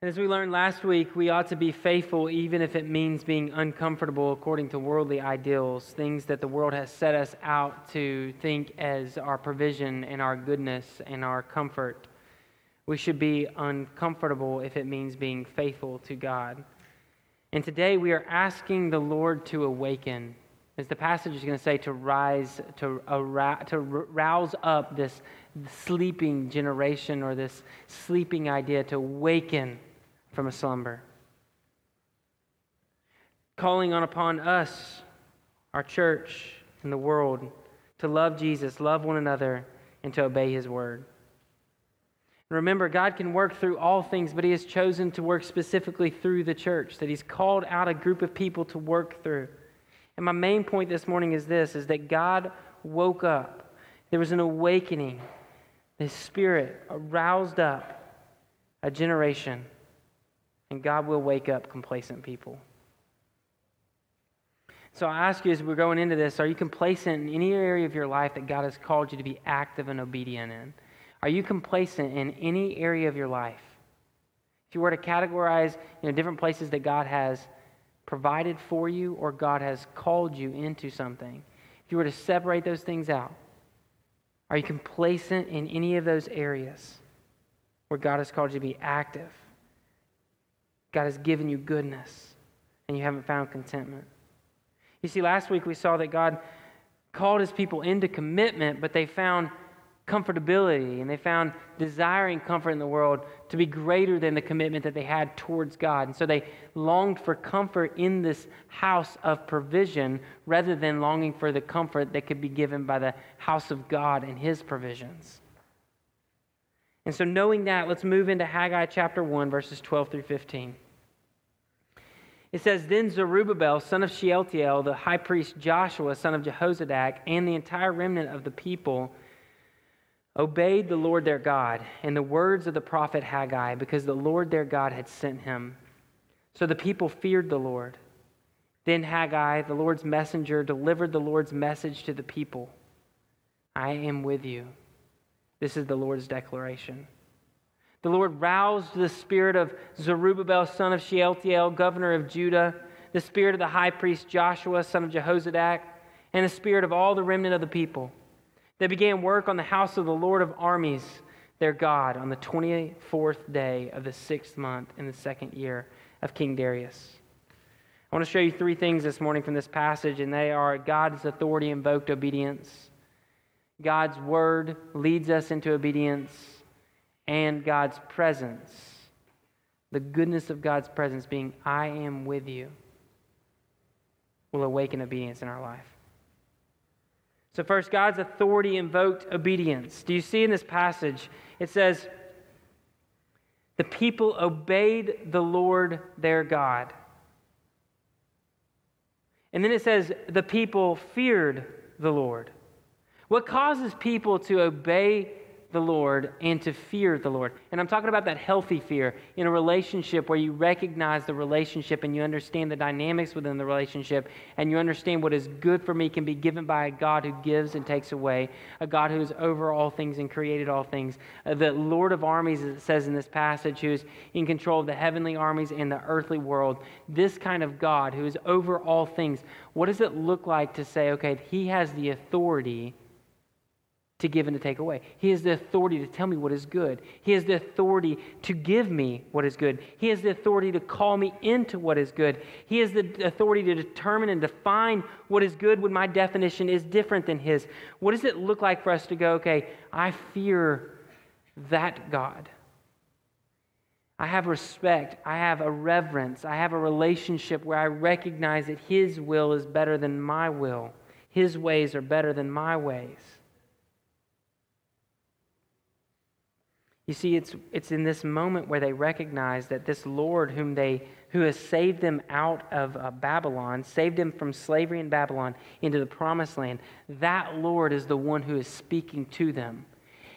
As we learned last week, we ought to be faithful even if it means being uncomfortable according to worldly ideals, things that the world has set us out to think as our provision and our goodness and our comfort. We should be uncomfortable if it means being faithful to God. And today we are asking the Lord to awaken. As the passage is going to say, to rise, to, to rouse up this sleeping generation or this sleeping idea, to awaken from a slumber. Calling on upon us, our church, and the world to love Jesus, love one another, and to obey his word. Remember, God can work through all things, but He has chosen to work specifically through the church, that He's called out a group of people to work through. And my main point this morning is this is that God woke up. There was an awakening. The Spirit aroused up a generation and God will wake up complacent people. So I ask you as we're going into this, are you complacent in any area of your life that God has called you to be active and obedient in? Are you complacent in any area of your life? If you were to categorize you know, different places that God has provided for you or God has called you into something, if you were to separate those things out, are you complacent in any of those areas where God has called you to be active? God has given you goodness and you haven't found contentment. You see, last week we saw that God called his people into commitment, but they found comfortability and they found desiring comfort in the world to be greater than the commitment that they had towards God. And so they longed for comfort in this house of provision rather than longing for the comfort that could be given by the house of God and his provisions. And so, knowing that, let's move into Haggai chapter 1, verses 12 through 15. It says, Then Zerubbabel, son of Shealtiel, the high priest Joshua, son of Jehozadak, and the entire remnant of the people obeyed the Lord their God and the words of the prophet Haggai, because the Lord their God had sent him. So the people feared the Lord. Then Haggai, the Lord's messenger, delivered the Lord's message to the people I am with you this is the Lord's declaration. The Lord roused the spirit of Zerubbabel, son of Shealtiel, governor of Judah, the spirit of the high priest Joshua, son of Jehozadak, and the spirit of all the remnant of the people. They began work on the house of the Lord of armies, their God, on the 24th day of the sixth month in the second year of King Darius. I want to show you three things this morning from this passage, and they are God's authority invoked obedience God's word leads us into obedience, and God's presence, the goodness of God's presence being, I am with you, will awaken obedience in our life. So, first, God's authority invoked obedience. Do you see in this passage? It says, The people obeyed the Lord their God. And then it says, The people feared the Lord. What causes people to obey the Lord and to fear the Lord? And I'm talking about that healthy fear in a relationship where you recognize the relationship and you understand the dynamics within the relationship and you understand what is good for me can be given by a God who gives and takes away, a God who is over all things and created all things. Uh, the Lord of armies, as it says in this passage, who is in control of the heavenly armies and the earthly world. This kind of God who is over all things. What does it look like to say, okay, he has the authority? To give and to take away. He has the authority to tell me what is good. He has the authority to give me what is good. He has the authority to call me into what is good. He has the authority to determine and define what is good when my definition is different than His. What does it look like for us to go, okay, I fear that God? I have respect. I have a reverence. I have a relationship where I recognize that His will is better than my will. His ways are better than my ways. You see, it's, it's in this moment where they recognize that this Lord, whom they, who has saved them out of uh, Babylon, saved them from slavery in Babylon into the promised land, that Lord is the one who is speaking to them.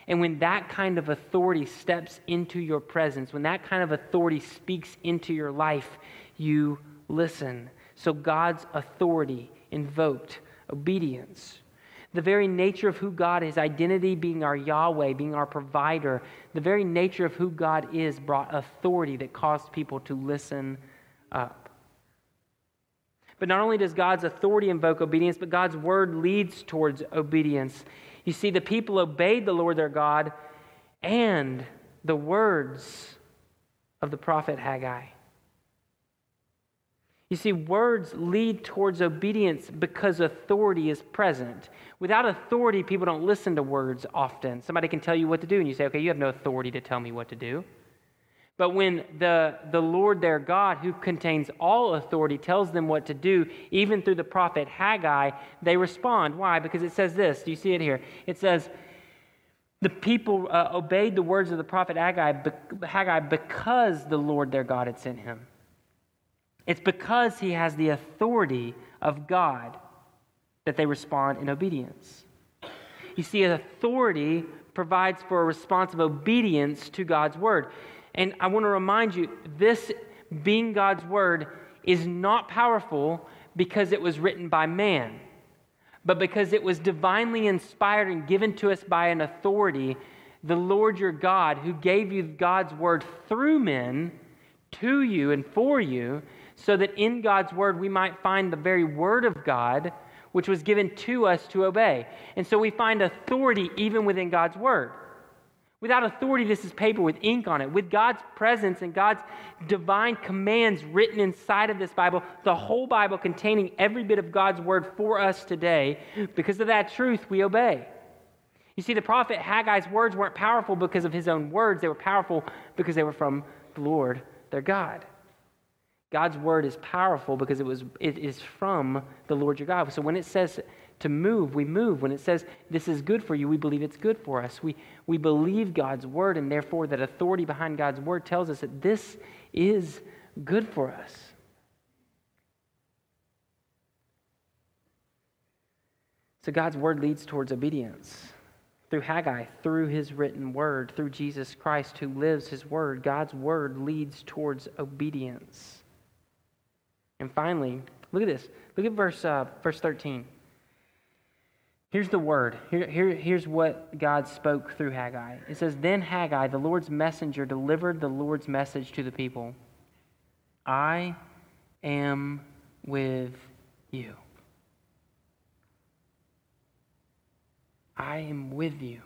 And when that kind of authority steps into your presence, when that kind of authority speaks into your life, you listen. So God's authority invoked obedience. The very nature of who God is, identity being our Yahweh, being our provider, the very nature of who God is brought authority that caused people to listen up. But not only does God's authority invoke obedience, but God's word leads towards obedience. You see, the people obeyed the Lord their God and the words of the prophet Haggai. You see, words lead towards obedience because authority is present. Without authority, people don't listen to words often. Somebody can tell you what to do, and you say, okay, you have no authority to tell me what to do. But when the, the Lord their God, who contains all authority, tells them what to do, even through the prophet Haggai, they respond. Why? Because it says this. Do you see it here? It says, the people uh, obeyed the words of the prophet Haggai, Haggai because the Lord their God had sent him. It's because he has the authority of God that they respond in obedience. You see, authority provides for a response of obedience to God's word. And I want to remind you this being God's word is not powerful because it was written by man, but because it was divinely inspired and given to us by an authority, the Lord your God, who gave you God's word through men to you and for you so that in God's word we might find the very word of God, which was given to us to obey. And so we find authority even within God's word. Without authority, this is paper with ink on it. With God's presence and God's divine commands written inside of this Bible, the whole Bible containing every bit of God's word for us today, because of that truth, we obey. You see, the prophet Haggai's words weren't powerful because of his own words, they were powerful because they were from the Lord, their God. God's word is powerful because it, was, it is from the Lord your God. So when it says to move, we move. When it says this is good for you, we believe it's good for us. We, we believe God's word, and therefore that authority behind God's word tells us that this is good for us. So God's word leads towards obedience. Through Haggai, through his written word, through Jesus Christ who lives his word, God's word leads towards obedience. And finally, look at this. Look at verse, uh, verse 13. Here's the word. Here, here, here's what God spoke through Haggai. It says, Then Haggai, the Lord's messenger, delivered the Lord's message to the people I am with you. I am with you.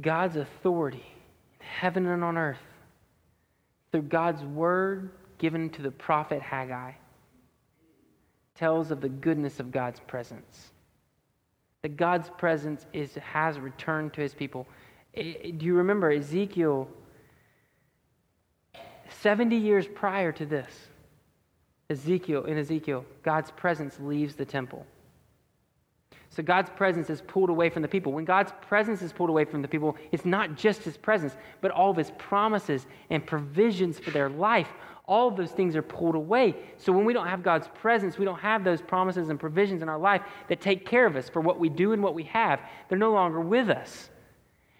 God's authority in heaven and on earth through God's word given to the prophet Haggai, tells of the goodness of God's presence. That God's presence is, has returned to his people. do you remember Ezekiel? 70 years prior to this, Ezekiel, in Ezekiel, God's presence leaves the temple. So God's presence is pulled away from the people. When God's presence is pulled away from the people, it's not just his presence, but all of his promises and provisions for their life. All of those things are pulled away. So when we don't have God's presence, we don't have those promises and provisions in our life that take care of us for what we do and what we have. They're no longer with us.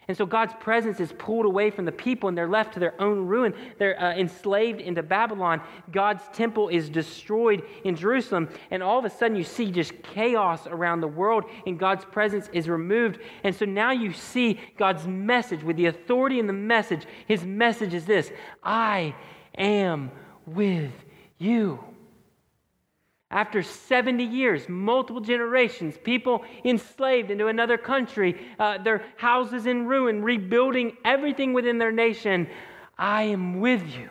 And so God's presence is pulled away from the people and they're left to their own ruin. They're uh, enslaved into Babylon. God's temple is destroyed in Jerusalem. And all of a sudden, you see just chaos around the world and God's presence is removed. And so now you see God's message with the authority in the message. His message is this I am with you. After 70 years, multiple generations, people enslaved into another country, uh, their houses in ruin, rebuilding everything within their nation, I am with you.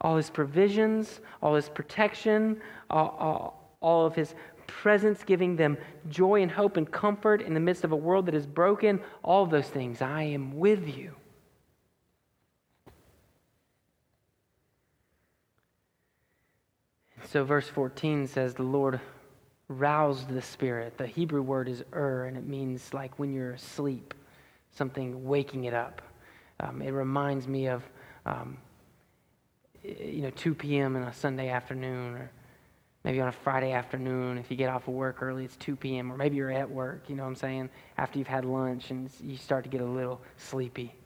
All his provisions, all his protection, all, all, all of his presence, giving them joy and hope and comfort in the midst of a world that is broken, all those things, I am with you. So, verse 14 says, The Lord roused the spirit. The Hebrew word is ur, and it means like when you're asleep, something waking it up. Um, it reminds me of, um, you know, 2 p.m. on a Sunday afternoon, or maybe on a Friday afternoon. If you get off of work early, it's 2 p.m., or maybe you're at work, you know what I'm saying, after you've had lunch and you start to get a little sleepy.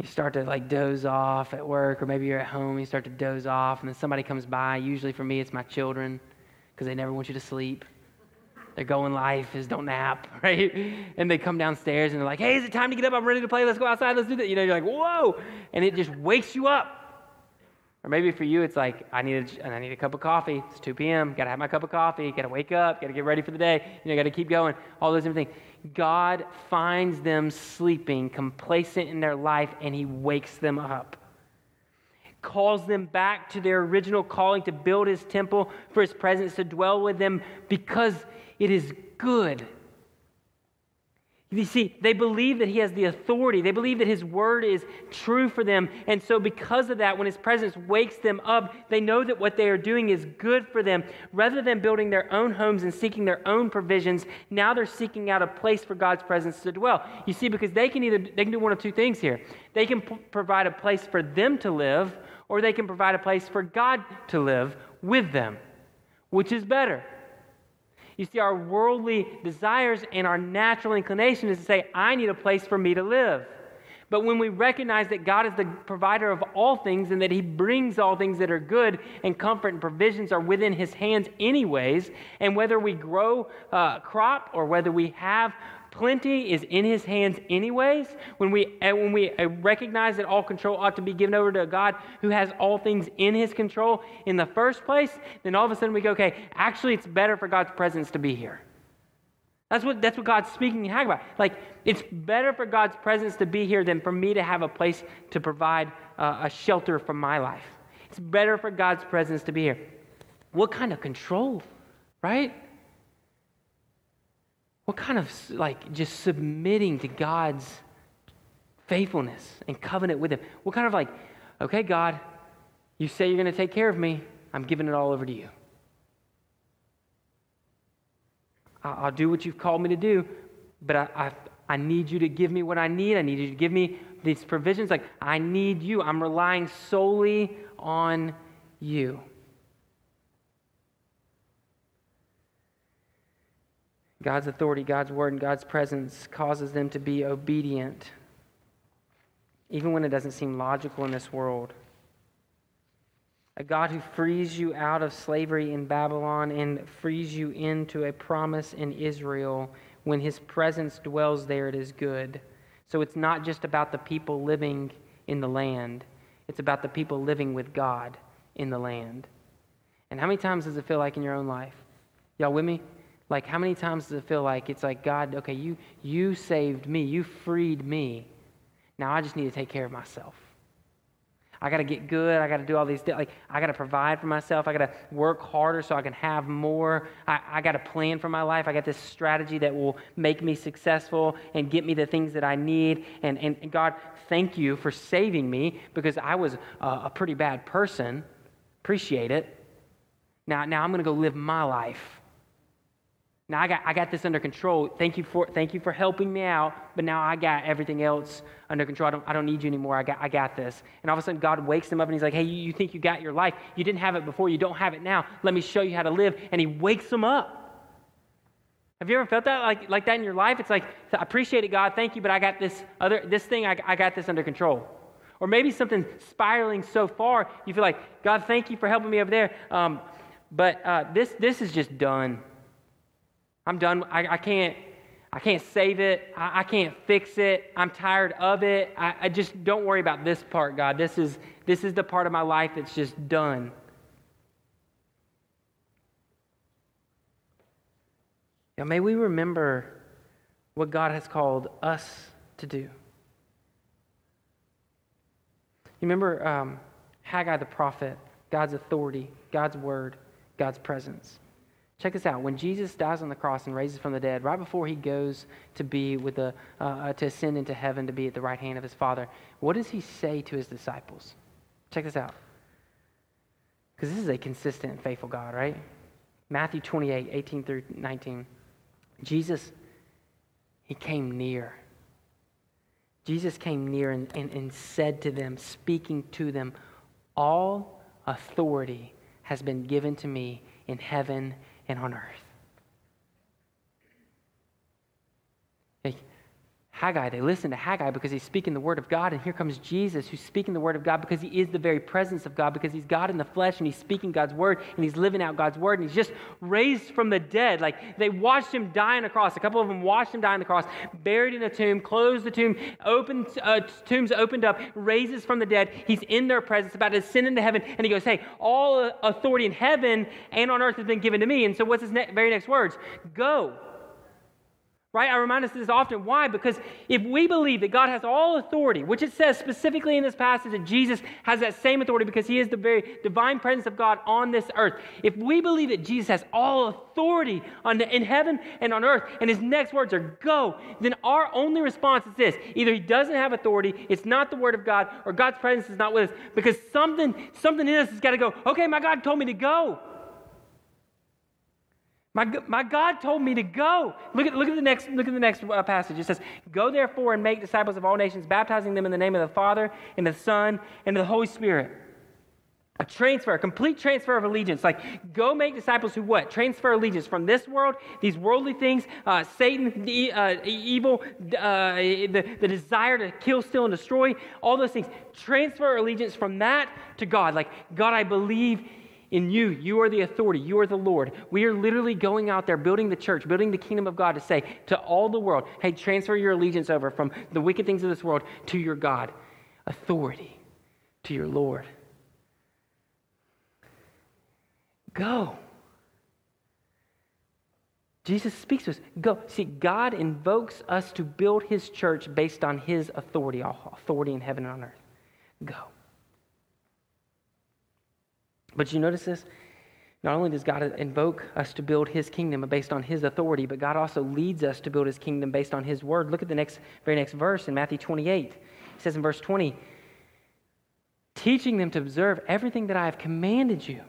You start to like doze off at work, or maybe you're at home, you start to doze off, and then somebody comes by. Usually for me, it's my children because they never want you to sleep. Their goal in life is don't nap, right? And they come downstairs and they're like, hey, is it time to get up? I'm ready to play. Let's go outside. Let's do that. You know, you're like, whoa. And it just wakes you up. Or maybe for you, it's like, I need a, I need a cup of coffee. It's 2 p.m. Got to have my cup of coffee. Got to wake up. Got to get ready for the day. You know, got to keep going. All those different things. God finds them sleeping, complacent in their life, and He wakes them up calls them back to their original calling to build his temple for his presence to dwell with them because it is good. You see, they believe that he has the authority. They believe that his word is true for them. And so, because of that, when his presence wakes them up, they know that what they are doing is good for them. Rather than building their own homes and seeking their own provisions, now they're seeking out a place for God's presence to dwell. You see, because they can either they can do one of two things here. They can p- provide a place for them to live, or they can provide a place for God to live with them. Which is better? You see, our worldly desires and our natural inclination is to say, I need a place for me to live. But when we recognize that God is the provider of all things and that He brings all things that are good and comfort and provisions are within His hands, anyways, and whether we grow a crop or whether we have Plenty is in his hands, anyways. When we, when we uh, recognize that all control ought to be given over to a God who has all things in his control in the first place, then all of a sudden we go, okay, actually, it's better for God's presence to be here. That's what, that's what God's speaking in Haggai. Like, it's better for God's presence to be here than for me to have a place to provide uh, a shelter for my life. It's better for God's presence to be here. What kind of control, right? What kind of like just submitting to God's faithfulness and covenant with Him? What kind of like, okay, God, you say you're going to take care of me, I'm giving it all over to you. I'll do what you've called me to do, but I, I, I need you to give me what I need. I need you to give me these provisions. Like, I need you. I'm relying solely on you. God's authority, God's word, and God's presence causes them to be obedient, even when it doesn't seem logical in this world. A God who frees you out of slavery in Babylon and frees you into a promise in Israel. When his presence dwells there, it is good. So it's not just about the people living in the land, it's about the people living with God in the land. And how many times does it feel like in your own life? Y'all with me? Like, how many times does it feel like it's like, God, okay, you, you saved me, you freed me. Now I just need to take care of myself. I got to get good. I got to do all these things. Like, I got to provide for myself. I got to work harder so I can have more. I, I got to plan for my life. I got this strategy that will make me successful and get me the things that I need. And, and, and God, thank you for saving me because I was a, a pretty bad person. Appreciate it. Now, now I'm going to go live my life. Now I got, I got this under control. Thank you, for, thank you for helping me out, but now I got everything else under control. I don't, I don't need you anymore. I got, I got this. And all of a sudden, God wakes him up and he's like, hey, you, you think you got your life. You didn't have it before. You don't have it now. Let me show you how to live. And he wakes him up. Have you ever felt that like, like that in your life? It's like, I appreciate it, God. Thank you, but I got this other, this thing, I, I got this under control. Or maybe something spiraling so far, you feel like, God, thank you for helping me over there. Um, but uh, this, this is just done. I'm done. I, I can't. I can't save it. I, I, can't fix it. I'm tired of it. I, I just don't worry about this part, God. This is this is the part of my life that's just done. Now, may we remember what God has called us to do. You remember um, Haggai the prophet, God's authority, God's word, God's presence. Check this out. When Jesus dies on the cross and raises from the dead, right before he goes to be with the, uh, uh, to ascend into heaven to be at the right hand of his Father, what does he say to his disciples? Check this out. Because this is a consistent and faithful God, right? Matthew 28, 18 through 19. Jesus, he came near. Jesus came near and, and, and said to them, speaking to them, All authority has been given to me in heaven and on earth. Haggai. They listen to Haggai because he's speaking the word of God. And here comes Jesus who's speaking the word of God because he is the very presence of God, because he's God in the flesh and he's speaking God's word and he's living out God's word. And he's just raised from the dead. Like they watched him die on a cross. A couple of them watched him die on the cross, buried in a tomb, closed the tomb, opened, uh, tombs opened up, raises from the dead. He's in their presence, about to ascend into heaven. And he goes, Hey, all authority in heaven and on earth has been given to me. And so what's his ne- very next words? Go Right? I remind us this often. Why? Because if we believe that God has all authority, which it says specifically in this passage that Jesus has that same authority because he is the very divine presence of God on this earth. If we believe that Jesus has all authority on the, in heaven and on earth, and his next words are go, then our only response is this either he doesn't have authority, it's not the word of God, or God's presence is not with us because something, something in us has got to go, okay, my God told me to go. My, my God told me to go. Look at, look at the next, look at the next uh, passage. It says, Go therefore and make disciples of all nations, baptizing them in the name of the Father, and the Son, and the Holy Spirit. A transfer, a complete transfer of allegiance. Like, go make disciples who what? Transfer allegiance from this world, these worldly things, uh, Satan, the, uh, evil, uh, the, the desire to kill, steal, and destroy, all those things. Transfer allegiance from that to God. Like, God, I believe in you. You are the authority. You are the Lord. We are literally going out there, building the church, building the kingdom of God to say to all the world, hey, transfer your allegiance over from the wicked things of this world to your God. Authority to your Lord. Go. Jesus speaks to us. Go. See, God invokes us to build his church based on his authority, authority in heaven and on earth. Go. But you notice this? Not only does God invoke us to build his kingdom based on his authority, but God also leads us to build his kingdom based on his word. Look at the next, very next verse in Matthew 28. It says in verse 20, teaching them to observe everything that I have commanded you.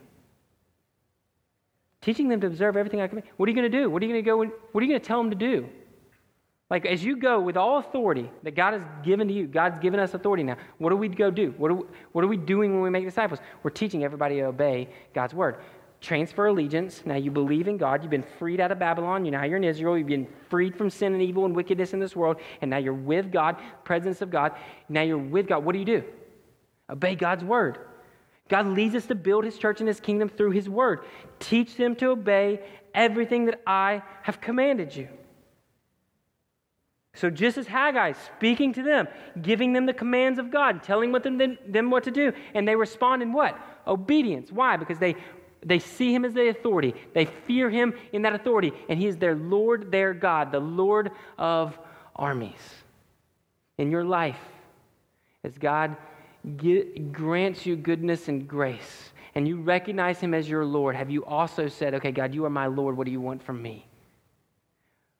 Teaching them to observe everything I command. What are you going to do? What are you going to go? What are you going to tell them to do? Like, as you go with all authority that God has given to you, God's given us authority now. What do we go do? What are we, what are we doing when we make disciples? We're teaching everybody to obey God's word. Transfer allegiance. Now you believe in God. You've been freed out of Babylon. You now you're in Israel. You've been freed from sin and evil and wickedness in this world. And now you're with God, presence of God. Now you're with God. What do you do? Obey God's word. God leads us to build his church and his kingdom through his word. Teach them to obey everything that I have commanded you. So, just as Haggai speaking to them, giving them the commands of God, telling them, them what to do, and they respond in what? Obedience. Why? Because they, they see him as the authority. They fear him in that authority, and he is their Lord, their God, the Lord of armies. In your life, as God get, grants you goodness and grace, and you recognize him as your Lord, have you also said, Okay, God, you are my Lord. What do you want from me?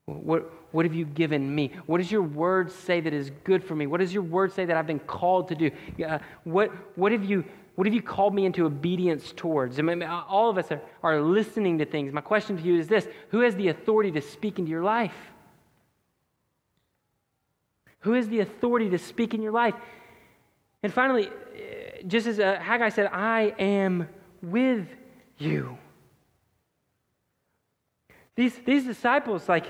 What, what have you given me? What does your word say that is good for me? What does your word say that I've been called to do? Uh, what, what, have you, what have you called me into obedience towards? I mean, all of us are, are listening to things. My question to you is this Who has the authority to speak into your life? Who has the authority to speak in your life? And finally, just as uh, Haggai said, I am with you. These, these disciples, like,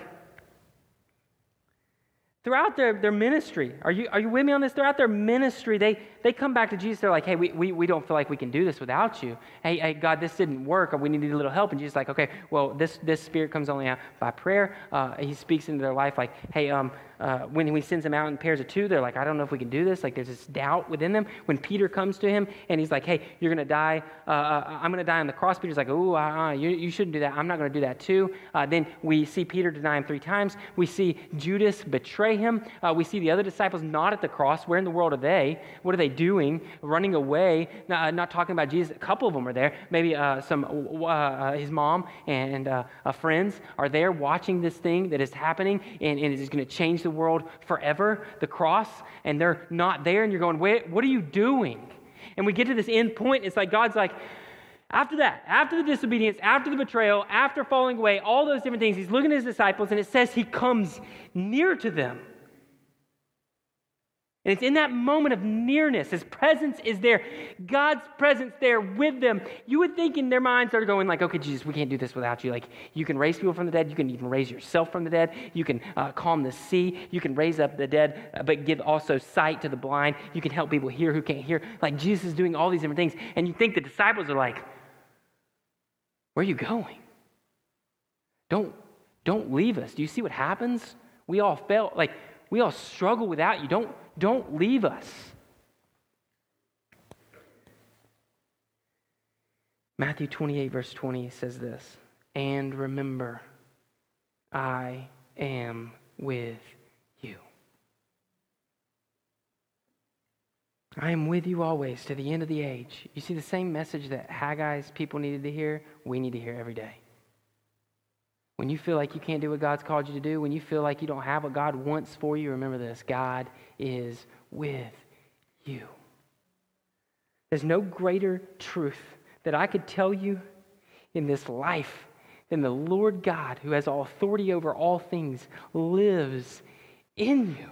throughout their, their ministry, are you, are you with me on this? Throughout their ministry, they, they come back to Jesus. They're like, hey, we, we, we don't feel like we can do this without you. Hey, hey, God, this didn't work. We need a little help. And Jesus is like, okay, well, this, this spirit comes only out by prayer. Uh, he speaks into their life like, hey, um, uh, when he sends them out in pairs of two, they're like, I don't know if we can do this. Like, there's this doubt within them. When Peter comes to him and he's like, hey, you're going to die. Uh, uh I'm going to die on the cross. Peter's like, oh, uh, you, you shouldn't do that. I'm not going to do that too. Uh, then we see Peter deny him three times. We see Judas betray him. Uh, we see the other disciples not at the cross. Where in the world are they? What are they doing? Running away, not, uh, not talking about Jesus. A couple of them are there. Maybe uh, some, uh, his mom and friends are there watching this thing that is happening and, and it is going to change the world forever, the cross, and they're not there, and you're going, Wait, what are you doing? And we get to this end point, it's like God's like, After that, after the disobedience, after the betrayal, after falling away, all those different things, he's looking at his disciples and it says he comes near to them. And it's in that moment of nearness, his presence is there, God's presence there with them. You would think in their minds they're going like, okay, Jesus, we can't do this without you. Like, you can raise people from the dead. You can even raise yourself from the dead. You can uh, calm the sea. You can raise up the dead, uh, but give also sight to the blind. You can help people hear who can't hear. Like, Jesus is doing all these different things. And you think the disciples are like, where are you going? Don't, don't leave us. Do you see what happens? We all fail. Like, we all struggle without you. Don't, don't leave us. Matthew 28, verse 20 says this And remember, I am with you. I am with you always to the end of the age. You see, the same message that Haggai's people needed to hear, we need to hear every day. When you feel like you can't do what God's called you to do, when you feel like you don't have what God wants for you, remember this God is with you. There's no greater truth that I could tell you in this life than the Lord God, who has all authority over all things, lives in you.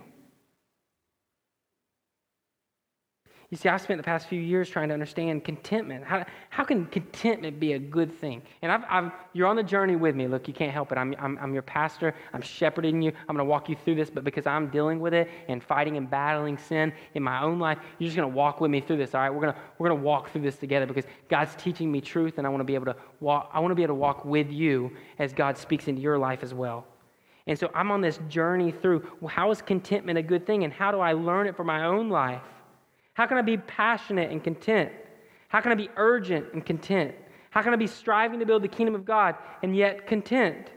You see, I've spent the past few years trying to understand contentment. How, how can contentment be a good thing? And I've, I've, you're on the journey with me. Look, you can't help it. I'm, I'm, I'm your pastor. I'm shepherding you. I'm going to walk you through this, but because I'm dealing with it and fighting and battling sin in my own life, you're just going to walk with me through this. All right, we're going to we're to walk through this together because God's teaching me truth, and I want to be able to walk. I want to be able to walk with you as God speaks into your life as well. And so I'm on this journey through well, how is contentment a good thing, and how do I learn it for my own life? How can I be passionate and content? How can I be urgent and content? How can I be striving to build the kingdom of God and yet content?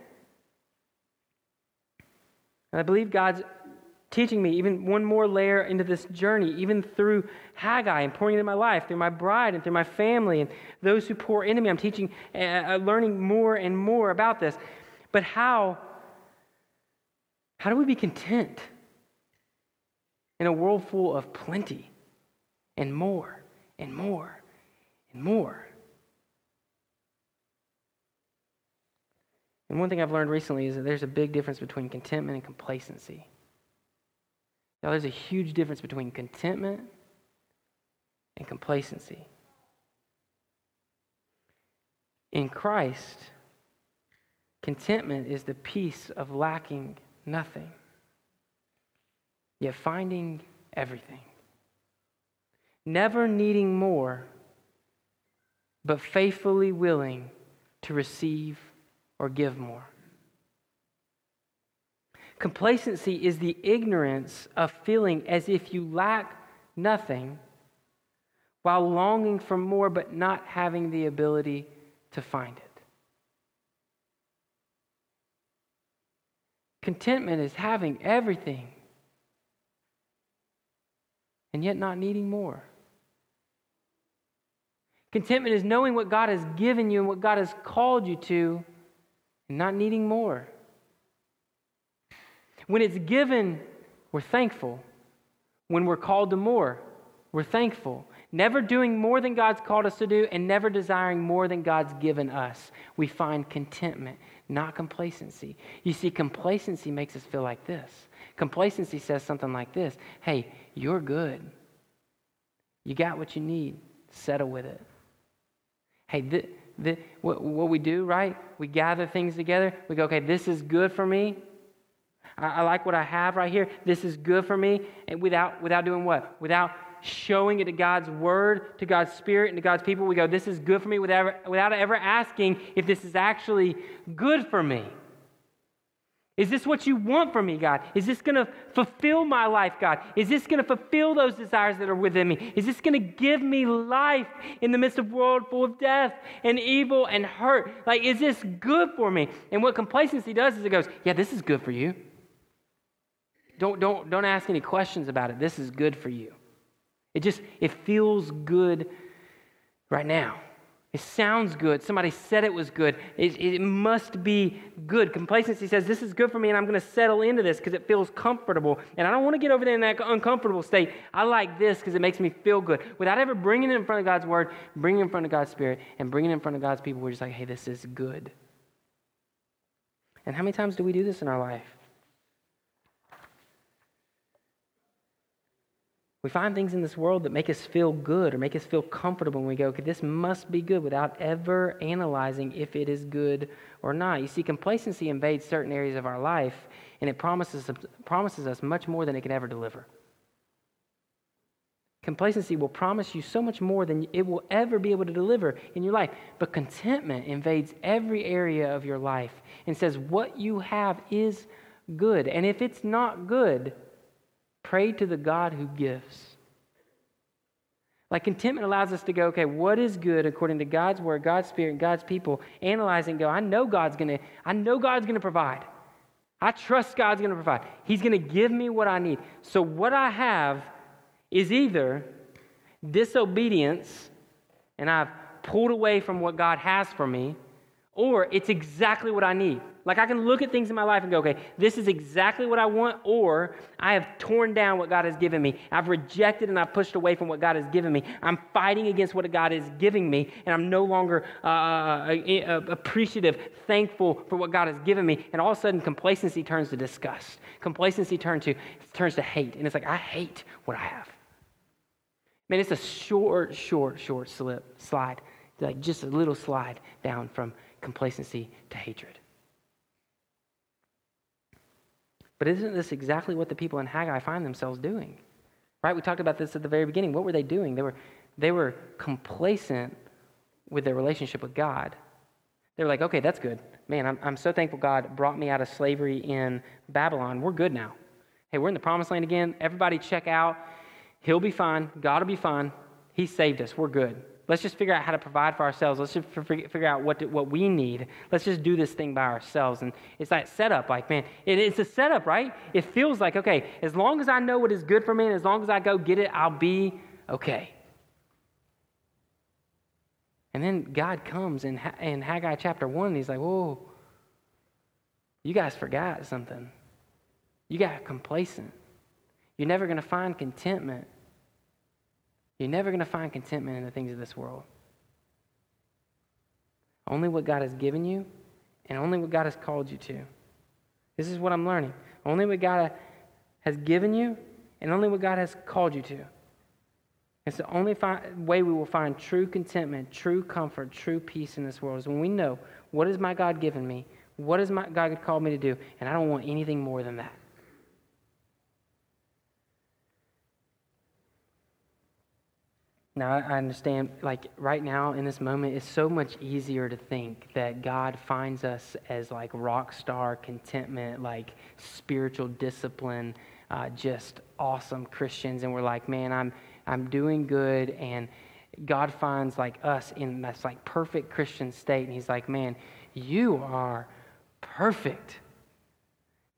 And I believe God's teaching me even one more layer into this journey, even through Haggai and pouring into my life, through my bride and through my family and those who pour into me. I'm teaching, uh, uh learning more and more about this. But how? How do we be content in a world full of plenty? And more and more and more. And one thing I've learned recently is that there's a big difference between contentment and complacency. Now, there's a huge difference between contentment and complacency. In Christ, contentment is the peace of lacking nothing, yet finding everything never needing more, but faithfully willing to receive or give more. Complacency is the ignorance of feeling as if you lack nothing while longing for more but not having the ability to find it. Contentment is having everything and yet not needing more. Contentment is knowing what God has given you and what God has called you to and not needing more. When it's given, we're thankful. When we're called to more, we're thankful. Never doing more than God's called us to do and never desiring more than God's given us. We find contentment, not complacency. You see, complacency makes us feel like this. Complacency says something like this Hey, you're good. You got what you need. Settle with it. Hey, the, the, what, what we do, right? We gather things together. We go, okay, this is good for me. I, I like what I have right here. This is good for me. And without, without doing what? Without showing it to God's word, to God's spirit, and to God's people, we go, this is good for me without, without ever asking if this is actually good for me. Is this what you want from me, God? Is this going to fulfill my life, God? Is this going to fulfill those desires that are within me? Is this going to give me life in the midst of a world full of death and evil and hurt? Like, is this good for me? And what complacency does is it goes, yeah, this is good for you. Don't, don't, don't ask any questions about it. This is good for you. It just, it feels good right now. It sounds good. Somebody said it was good. It, it must be good. Complacency says, This is good for me, and I'm going to settle into this because it feels comfortable. And I don't want to get over there in that uncomfortable state. I like this because it makes me feel good. Without ever bringing it in front of God's word, bringing it in front of God's spirit, and bringing it in front of God's people, we're just like, Hey, this is good. And how many times do we do this in our life? We find things in this world that make us feel good or make us feel comfortable, and we go, okay, this must be good without ever analyzing if it is good or not. You see, complacency invades certain areas of our life, and it promises, promises us much more than it can ever deliver. Complacency will promise you so much more than it will ever be able to deliver in your life. But contentment invades every area of your life and says, What you have is good. And if it's not good, Pray to the God who gives. Like contentment allows us to go, okay, what is good according to God's word, God's spirit, God's people? Analyze and go, I know God's gonna, I know God's gonna provide. I trust God's gonna provide. He's gonna give me what I need. So what I have is either disobedience, and I've pulled away from what God has for me, or it's exactly what I need. Like I can look at things in my life and go, okay, this is exactly what I want, or I have torn down what God has given me. I've rejected and I've pushed away from what God has given me. I'm fighting against what God is giving me, and I'm no longer uh, uh, uh, appreciative, thankful for what God has given me. And all of a sudden, complacency turns to disgust. Complacency turns to turns to hate, and it's like I hate what I have. Man, it's a short, short, short slip slide, like just a little slide down from complacency to hatred. But isn't this exactly what the people in Haggai find themselves doing? Right? We talked about this at the very beginning. What were they doing? They were, they were complacent with their relationship with God. They were like, okay, that's good. Man, I'm, I'm so thankful God brought me out of slavery in Babylon. We're good now. Hey, we're in the promised land again. Everybody check out. He'll be fine. God will be fine. He saved us. We're good. Let's just figure out how to provide for ourselves. Let's just figure out what, what we need. Let's just do this thing by ourselves. And it's that setup, like, man, it, it's a setup, right? It feels like, okay, as long as I know what is good for me and as long as I go get it, I'll be okay. And then God comes in, in Haggai chapter 1, and he's like, whoa, you guys forgot something. You got complacent. You're never going to find contentment you're never going to find contentment in the things of this world. Only what God has given you and only what God has called you to. This is what I'm learning. Only what God has given you and only what God has called you to. It's the only fi- way we will find true contentment, true comfort, true peace in this world is when we know what has my God given me, what has my God called me to do, and I don't want anything more than that. Now, I understand, like, right now in this moment, it's so much easier to think that God finds us as, like, rock star contentment, like, spiritual discipline, uh, just awesome Christians. And we're like, man, I'm, I'm doing good. And God finds, like, us in this, like, perfect Christian state. And He's like, man, you are perfect.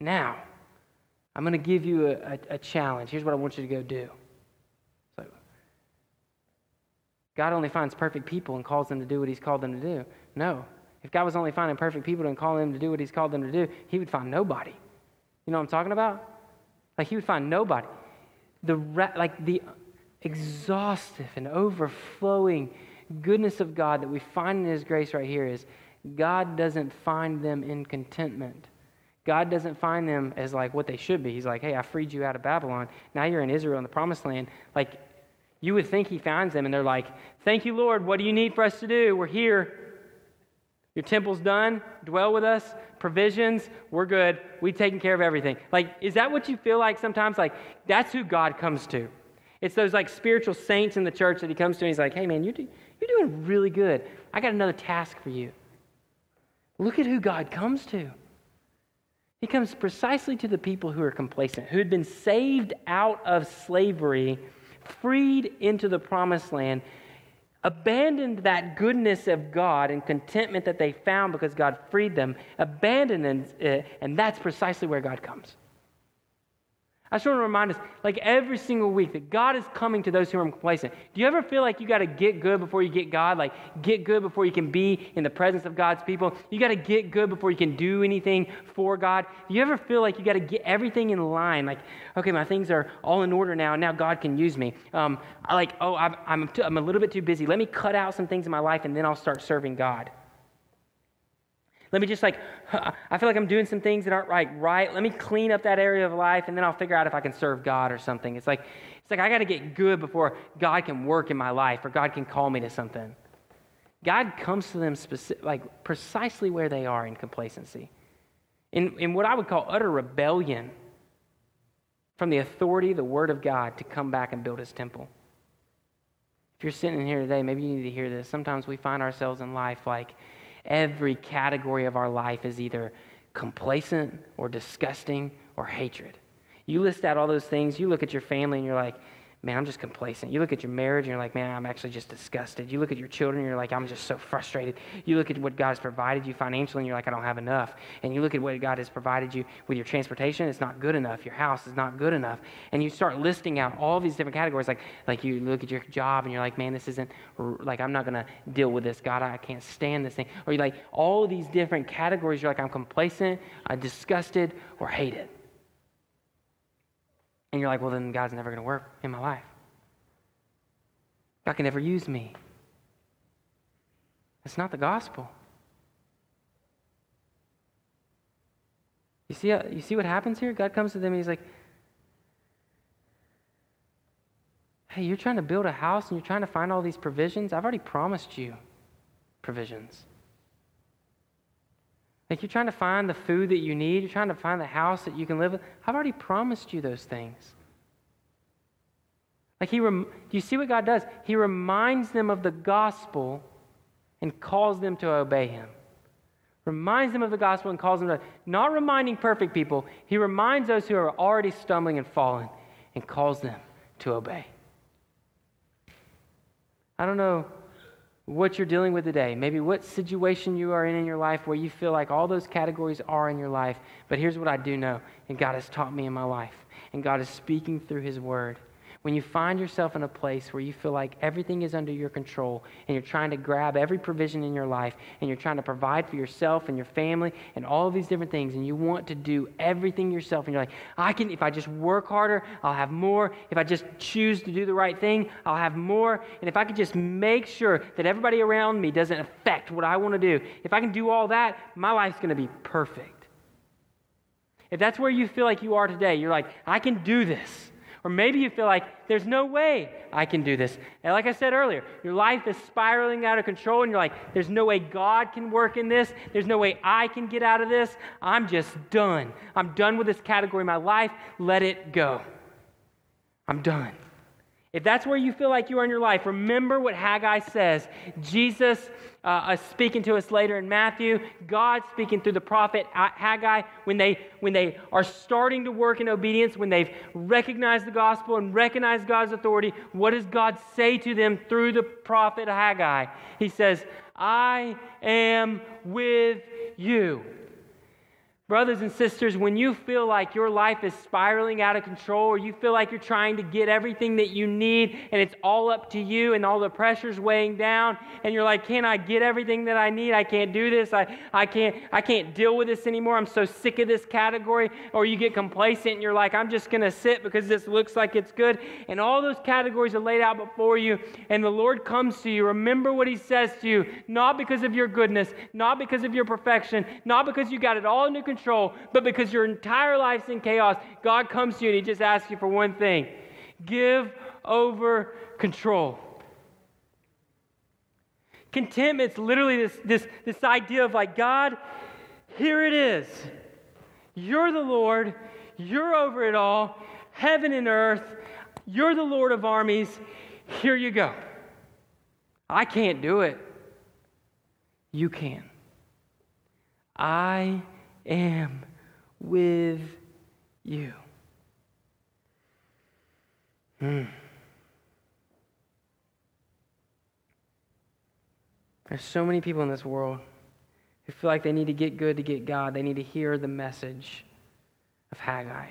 Now, I'm going to give you a, a, a challenge. Here's what I want you to go do. God only finds perfect people and calls them to do what He's called them to do. No. If God was only finding perfect people and calling them to do what He's called them to do, He would find nobody. You know what I'm talking about? Like He would find nobody. The like the exhaustive and overflowing goodness of God that we find in His grace right here is God doesn't find them in contentment. God doesn't find them as like what they should be. He's like, hey, I freed you out of Babylon. Now you're in Israel in the promised land. Like, you would think he finds them and they're like, Thank you, Lord. What do you need for us to do? We're here. Your temple's done. Dwell with us. Provisions. We're good. We've taken care of everything. Like, is that what you feel like sometimes? Like, that's who God comes to. It's those like spiritual saints in the church that he comes to and he's like, hey, man, you're, do- you're doing really good. I got another task for you. Look at who God comes to. He comes precisely to the people who are complacent, who had been saved out of slavery freed into the promised land, abandoned that goodness of God and contentment that they found because God freed them, abandoned it, and that's precisely where God comes. I just want to remind us, like every single week, that God is coming to those who are complacent. Do you ever feel like you got to get good before you get God? Like, get good before you can be in the presence of God's people? You got to get good before you can do anything for God? Do you ever feel like you got to get everything in line? Like, okay, my things are all in order now, now God can use me. Um, I like, oh, I'm, I'm, too, I'm a little bit too busy. Let me cut out some things in my life, and then I'll start serving God. Let me just like, I feel like I'm doing some things that aren't right. Right. Let me clean up that area of life, and then I'll figure out if I can serve God or something. It's like, it's like I got to get good before God can work in my life or God can call me to something. God comes to them specific, like precisely where they are in complacency, in, in what I would call utter rebellion from the authority, the Word of God, to come back and build His temple. If you're sitting here today, maybe you need to hear this. Sometimes we find ourselves in life like every category of our life is either complacent or disgusting or hatred. You list out all those things, you look at your family and you're like, man, I'm just complacent. You look at your marriage and you're like, man, I'm actually just disgusted. You look at your children and you're like, I'm just so frustrated. You look at what God has provided you financially and you're like, I don't have enough. And you look at what God has provided you with your transportation, it's not good enough. Your house is not good enough. And you start listing out all these different categories. Like, like you look at your job and you're like, man, this isn't, like, I'm not going to deal with this. God, I can't stand this thing. Or you like all these different categories. You're like, I'm complacent, I'm disgusted, or hated. And you're like, well, then God's never going to work in my life. God can never use me. That's not the gospel. You see, uh, you see what happens here? God comes to them and he's like, hey, you're trying to build a house and you're trying to find all these provisions. I've already promised you provisions. Like you're trying to find the food that you need, you're trying to find the house that you can live in. I've already promised you those things. Like he, rem- you see what God does? He reminds them of the gospel and calls them to obey him. Reminds them of the gospel and calls them to, not reminding perfect people, he reminds those who are already stumbling and falling and calls them to obey. I don't know what you're dealing with today, maybe what situation you are in in your life where you feel like all those categories are in your life. But here's what I do know, and God has taught me in my life, and God is speaking through His Word when you find yourself in a place where you feel like everything is under your control and you're trying to grab every provision in your life and you're trying to provide for yourself and your family and all of these different things and you want to do everything yourself and you're like, I can, if I just work harder, I'll have more. If I just choose to do the right thing, I'll have more. And if I could just make sure that everybody around me doesn't affect what I want to do, if I can do all that, my life's going to be perfect. If that's where you feel like you are today, you're like, I can do this. Or maybe you feel like there's no way I can do this. And like I said earlier, your life is spiraling out of control, and you're like, there's no way God can work in this. There's no way I can get out of this. I'm just done. I'm done with this category of my life. Let it go. I'm done. If that's where you feel like you are in your life, remember what Haggai says. Jesus uh, uh, speaking to us later in Matthew, God speaking through the prophet Haggai when they, when they are starting to work in obedience, when they've recognized the gospel and recognized God's authority, what does God say to them through the prophet Haggai? He says, I am with you. Brothers and sisters, when you feel like your life is spiraling out of control or you feel like you're trying to get everything that you need and it's all up to you and all the pressure's weighing down and you're like, can I get everything that I need? I can't do this. I, I, can't, I can't deal with this anymore. I'm so sick of this category. Or you get complacent and you're like, I'm just going to sit because this looks like it's good. And all those categories are laid out before you and the Lord comes to you. Remember what he says to you, not because of your goodness, not because of your perfection, not because you got it all under control control, but because your entire life's in chaos, God comes to you and He just asks you for one thing give over control. Contentment's literally this, this, this idea of like, God, here it is. You're the Lord, you're over it all, heaven and earth, you're the Lord of armies. Here you go. I can't do it. You can. I am with you. Hmm. There's so many people in this world who feel like they need to get good to get God. They need to hear the message of Haggai.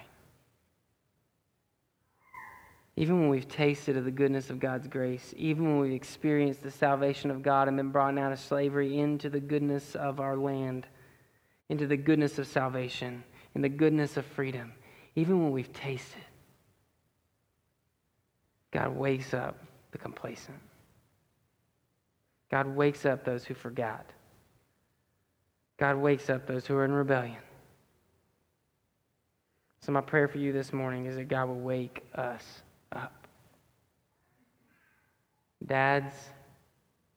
even when we've tasted of the goodness of God's grace, even when we've experienced the salvation of God and been brought out of slavery into the goodness of our land, into the goodness of salvation, in the goodness of freedom, even when we've tasted, God wakes up the complacent. God wakes up those who forgot. God wakes up those who are in rebellion. So, my prayer for you this morning is that God will wake us up. Dads,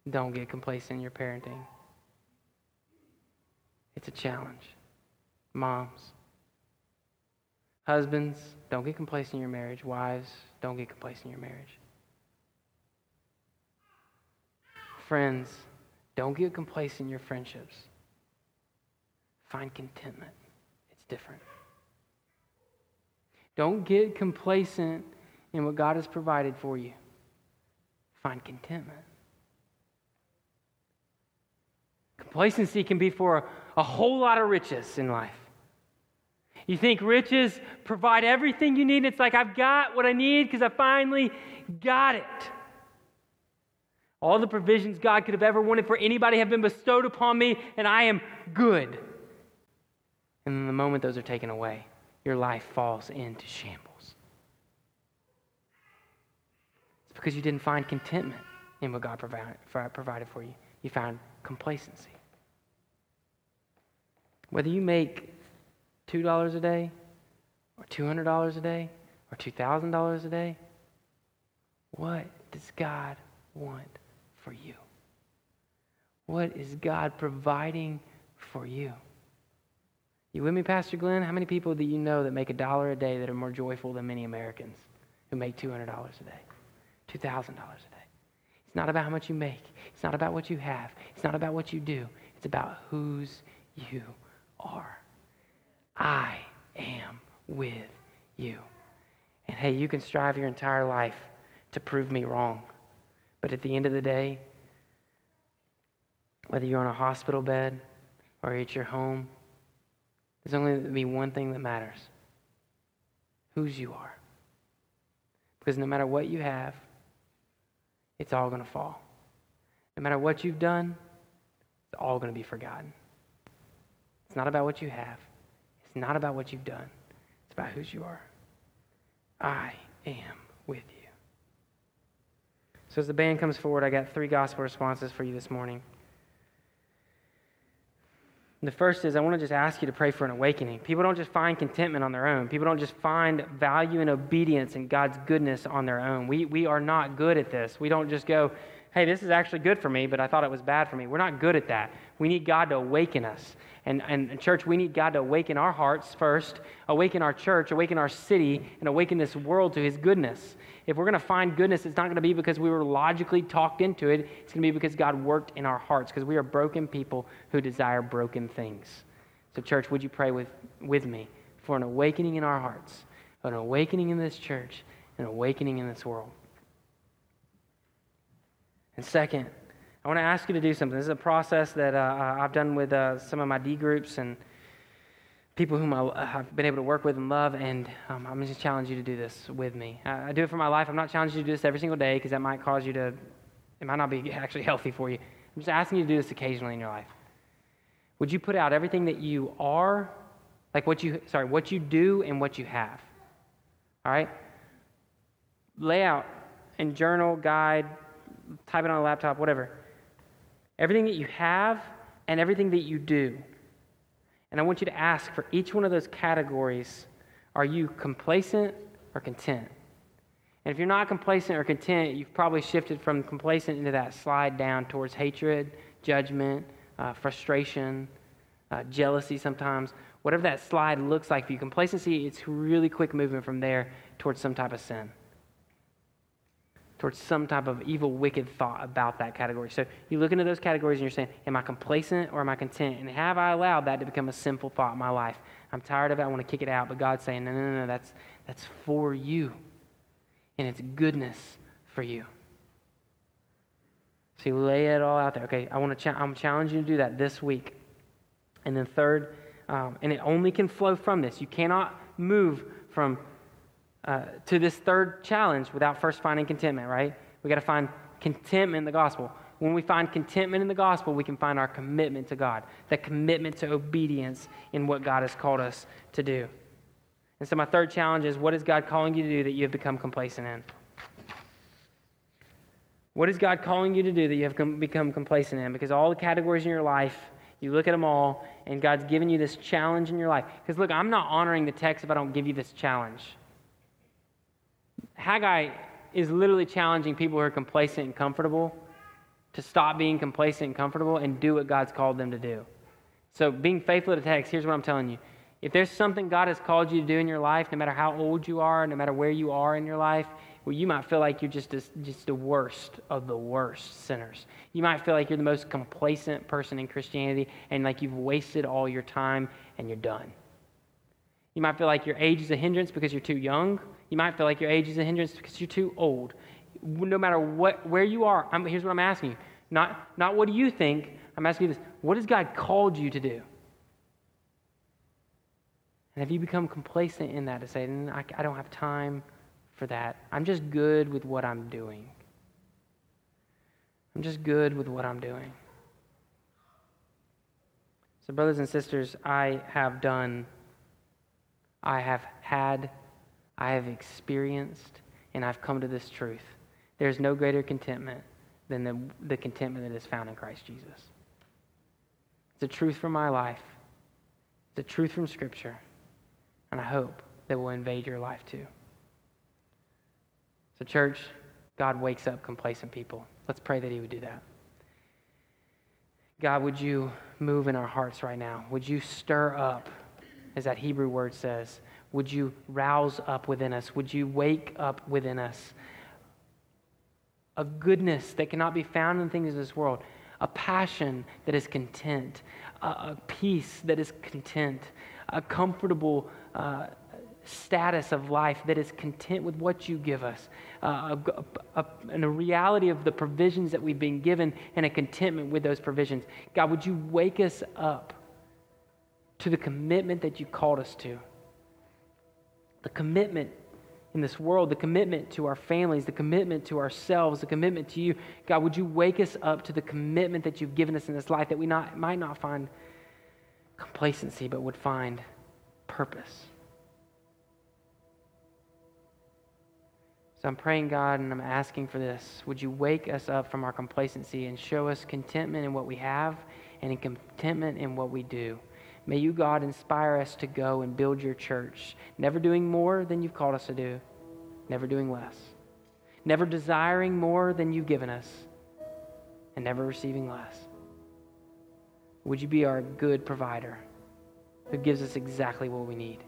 don't get complacent in your parenting. It's a challenge. Moms, husbands, don't get complacent in your marriage. Wives, don't get complacent in your marriage. Friends, don't get complacent in your friendships. Find contentment. It's different. Don't get complacent in what God has provided for you. Find contentment. Complacency can be for a, a whole lot of riches in life. You think riches provide everything you need. It's like, I've got what I need because I finally got it. All the provisions God could have ever wanted for anybody have been bestowed upon me, and I am good. And then the moment those are taken away, your life falls into shambles. It's because you didn't find contentment in what God provided for you. You found complacency. Whether you make $2 a day, or $200 a day, or $2,000 a day, what does God want for you? What is God providing for you? You with me, Pastor Glenn? How many people do you know that make a dollar a day that are more joyful than many Americans who make $200 a day? $2,000 a day. It's not about how much you make. It's not about what you have. It's not about what you do. It's about whose you are. I am with you. And hey, you can strive your entire life to prove me wrong. But at the end of the day, whether you're on a hospital bed or at your home, there's only going to be one thing that matters whose you are. Because no matter what you have, it's all going to fall. No matter what you've done, it's all going to be forgotten. It's not about what you have, it's not about what you've done, it's about whose you are. I am with you. So, as the band comes forward, I got three gospel responses for you this morning. The first is I want to just ask you to pray for an awakening. People don't just find contentment on their own. People don't just find value and obedience and God's goodness on their own. We, we are not good at this. We don't just go, hey, this is actually good for me, but I thought it was bad for me. We're not good at that. We need God to awaken us. And, and, church, we need God to awaken our hearts first, awaken our church, awaken our city, and awaken this world to his goodness. If we're going to find goodness, it's not going to be because we were logically talked into it. It's going to be because God worked in our hearts, because we are broken people who desire broken things. So, church, would you pray with, with me for an awakening in our hearts, an awakening in this church, an awakening in this world? And second, I want to ask you to do something. This is a process that uh, I've done with uh, some of my D groups and people whom I have been able to work with and love, and um, I'm just challenge you to do this with me. I, I do it for my life. I'm not challenging you to do this every single day because that might cause you to, it might not be actually healthy for you. I'm just asking you to do this occasionally in your life. Would you put out everything that you are, like what you, sorry, what you do and what you have? All right? Lay out and journal, guide, type it on a laptop, whatever everything that you have, and everything that you do. And I want you to ask for each one of those categories are you complacent or content? And if you're not complacent or content, you've probably shifted from complacent into that slide down towards hatred, judgment, uh, frustration, uh, jealousy sometimes. Whatever that slide looks like for you, complacency, it's really quick movement from there towards some type of sin towards some type of evil, wicked thought about that category. So you look into those categories and you're saying, Am I complacent or am I content? And have I allowed that to become a sinful thought in my life? I'm tired of it. I want to kick it out. But God's saying, No, no, no, no. That's, that's for you. And it's goodness for you. So you lay it all out there. Okay, I want to cha- I'm challenging you to do that this week. And then third, um, and it only can flow from this. You cannot move from uh, to this third challenge without first finding contentment, right? We got to find contentment in the gospel. When we find contentment in the gospel, we can find our commitment to God, that commitment to obedience in what God has called us to do. And so, my third challenge is what is God calling you to do that you have become complacent in? What is God calling you to do that you have become complacent in? Because all the categories in your life, you look at them all, and God's given you this challenge in your life. Because look, I'm not honoring the text if I don't give you this challenge. Haggai is literally challenging people who are complacent and comfortable to stop being complacent and comfortable and do what God's called them to do. So, being faithful to text, here's what I'm telling you. If there's something God has called you to do in your life, no matter how old you are, no matter where you are in your life, well, you might feel like you're just, a, just the worst of the worst sinners. You might feel like you're the most complacent person in Christianity and like you've wasted all your time and you're done. You might feel like your age is a hindrance because you're too young. You might feel like your age is a hindrance because you're too old. No matter what, where you are, I'm, here's what I'm asking you. Not, not what do you think, I'm asking you this. What has God called you to do? And have you become complacent in that to say, I, I don't have time for that? I'm just good with what I'm doing. I'm just good with what I'm doing. So, brothers and sisters, I have done, I have had I have experienced and I've come to this truth. There's no greater contentment than the, the contentment that is found in Christ Jesus. It's a truth from my life, it's a truth from Scripture, and I hope that will invade your life too. So, church, God wakes up complacent people. Let's pray that He would do that. God, would you move in our hearts right now? Would you stir up, as that Hebrew word says, would you rouse up within us? Would you wake up within us a goodness that cannot be found in things of this world, a passion that is content, a, a peace that is content, a comfortable uh, status of life that is content with what you give us, uh, a, a, and a reality of the provisions that we've been given, and a contentment with those provisions. God, would you wake us up to the commitment that you called us to? The commitment in this world, the commitment to our families, the commitment to ourselves, the commitment to you. God, would you wake us up to the commitment that you've given us in this life that we not, might not find complacency, but would find purpose? So I'm praying, God, and I'm asking for this. Would you wake us up from our complacency and show us contentment in what we have and in contentment in what we do? May you, God, inspire us to go and build your church, never doing more than you've called us to do, never doing less, never desiring more than you've given us, and never receiving less. Would you be our good provider who gives us exactly what we need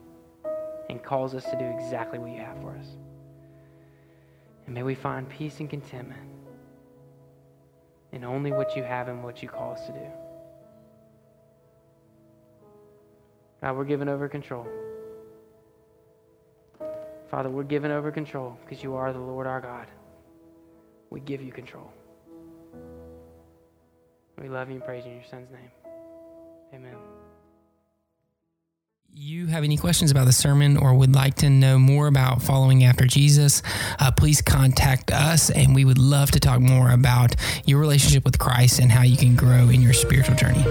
and calls us to do exactly what you have for us? And may we find peace and contentment in only what you have and what you call us to do. God, we're giving over control. Father, we're giving over control because you are the Lord our God. We give you control. We love you and praise you in your son's name. Amen. You have any questions about the sermon or would like to know more about following after Jesus, uh, please contact us and we would love to talk more about your relationship with Christ and how you can grow in your spiritual journey.